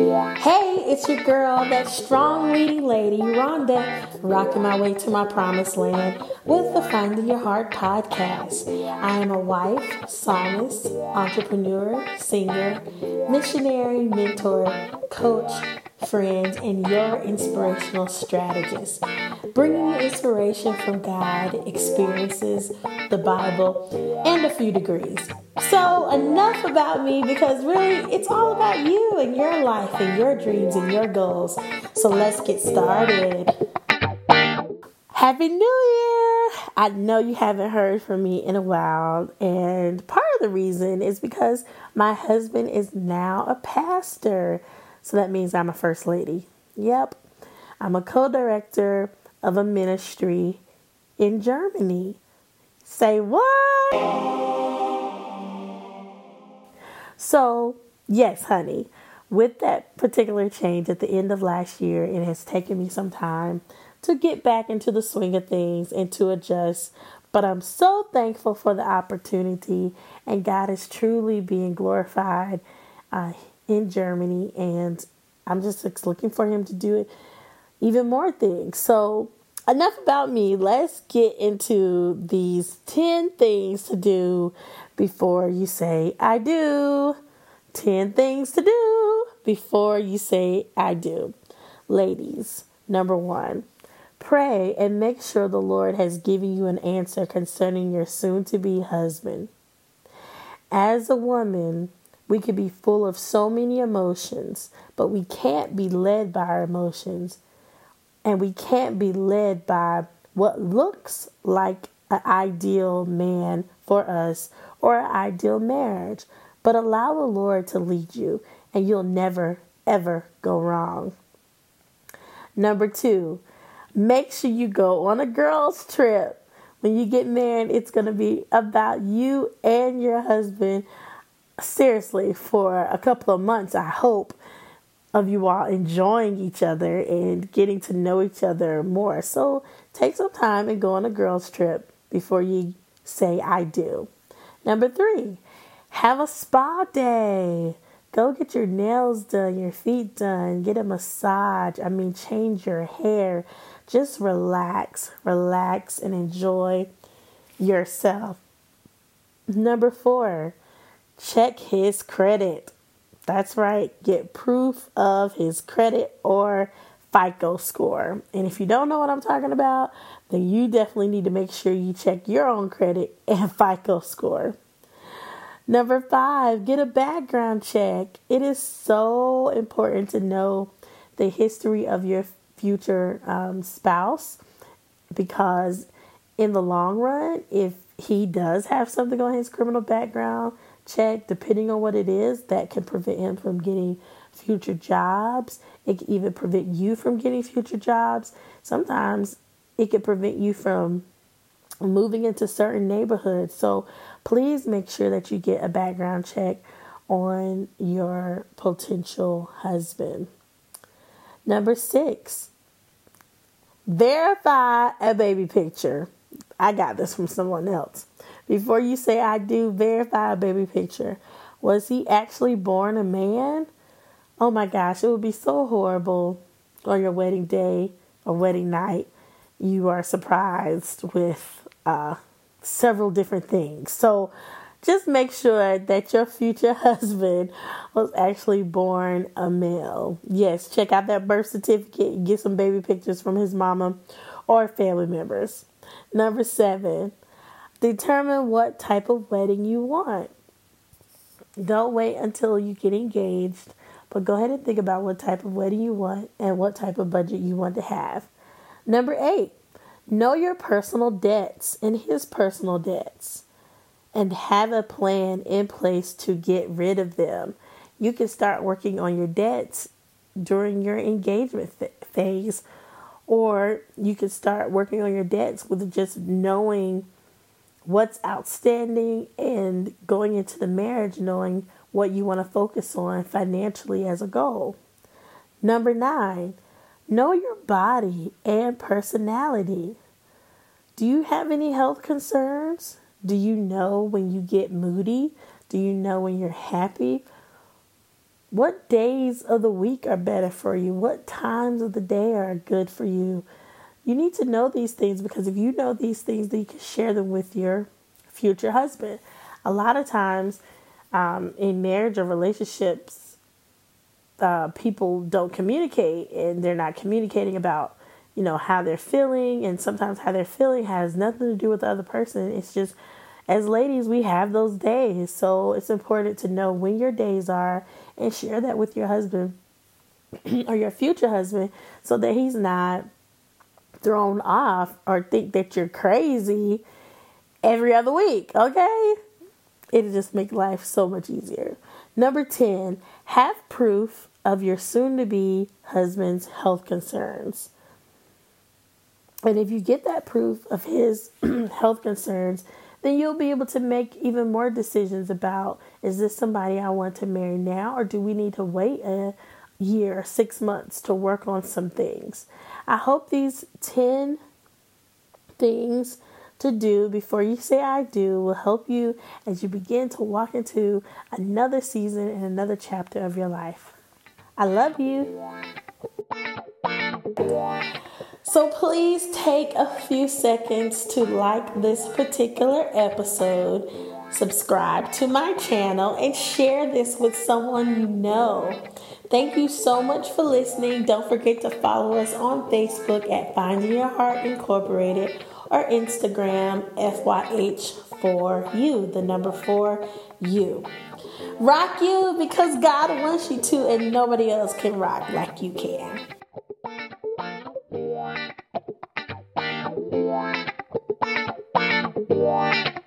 Hey, it's your girl, that strong leading lady, Rhonda, rocking my way to my promised land with the Finding Your Heart podcast. I am a wife, psalmist, entrepreneur, singer, missionary, mentor, coach, friend, and your inspirational strategist. Bringing you inspiration from God, experiences, the Bible, and a few degrees. So, enough about me because really it's all about you and your life and your dreams and your goals. So, let's get started. Happy New Year! I know you haven't heard from me in a while, and part of the reason is because my husband is now a pastor. So that means I'm a first lady. Yep. I'm a co director of a ministry in Germany. Say what? So, yes, honey, with that particular change at the end of last year, it has taken me some time to get back into the swing of things and to adjust. But I'm so thankful for the opportunity, and God is truly being glorified uh, in Germany, and I'm just looking for Him to do it even more things. So, enough about me. Let's get into these 10 things to do before you say, I do. 10 things to do before you say, I do. Ladies, number one, pray and make sure the Lord has given you an answer concerning your soon to be husband. As a woman, we could be full of so many emotions, but we can't be led by our emotions. And we can't be led by what looks like an ideal man for us or an ideal marriage. But allow the Lord to lead you, and you'll never, ever go wrong. Number two, make sure you go on a girls' trip. When you get married, it's going to be about you and your husband seriously for a couple of months, I hope, of you all enjoying each other and getting to know each other more. So take some time and go on a girls' trip before you say, I do. Number three, have a spa day. Go get your nails done, your feet done, get a massage. I mean, change your hair. Just relax, relax, and enjoy yourself. Number four, check his credit. That's right, get proof of his credit or FICO score. And if you don't know what I'm talking about, then you definitely need to make sure you check your own credit and FICO score. Number five, get a background check. It is so important to know the history of your future um, spouse because, in the long run, if he does have something on his criminal background, check, depending on what it is, that can prevent him from getting future jobs. It can even prevent you from getting future jobs. Sometimes it can prevent you from moving into certain neighborhoods. So please make sure that you get a background check on your potential husband. Number six, verify a baby picture. I got this from someone else. Before you say I do, verify a baby picture. Was he actually born a man? Oh my gosh, it would be so horrible on your wedding day or wedding night. You are surprised with uh, several different things. So just make sure that your future husband was actually born a male. Yes, check out that birth certificate, and get some baby pictures from his mama or family members. Number seven, Determine what type of wedding you want. Don't wait until you get engaged, but go ahead and think about what type of wedding you want and what type of budget you want to have. Number eight, know your personal debts and his personal debts and have a plan in place to get rid of them. You can start working on your debts during your engagement phase, or you can start working on your debts with just knowing what's outstanding and going into the marriage knowing what you want to focus on financially as a goal. Number nine, know your body and personality. Do you have any health concerns? Do you know when you get moody? Do you know when you're happy? What days of the week are better for you? What times of the day are good for you? You need to know these things because if you know these things, then you can share them with your future husband. A lot of times um, in marriage or relationships, uh, people don't communicate and they're not communicating about you know how they're feeling. And sometimes how they're feeling has nothing to do with the other person. It's just as ladies we have those days. So it's important to know when your days are and share that with your husband or your future husband so that he's not thrown off or think that you're crazy every other week okay? It'll just make life so much easier. Number 10 have proof of your soon to be husband's health concerns. And if you get that proof of his health concerns, then you'll be able to make even more decisions about is this somebody I want to marry now, or do we need to wait a year or six months to work on some things? I hope these 10 things to do before you say I do will help you as you begin to walk into another season and another chapter of your life. I love you. So please take a few seconds to like this particular episode, subscribe to my channel, and share this with someone you know. Thank you so much for listening. Don't forget to follow us on Facebook at Finding Your Heart Incorporated or Instagram FYH4U, the number 4 U. Rock you because God wants you to, and nobody else can rock like you can. Yeah.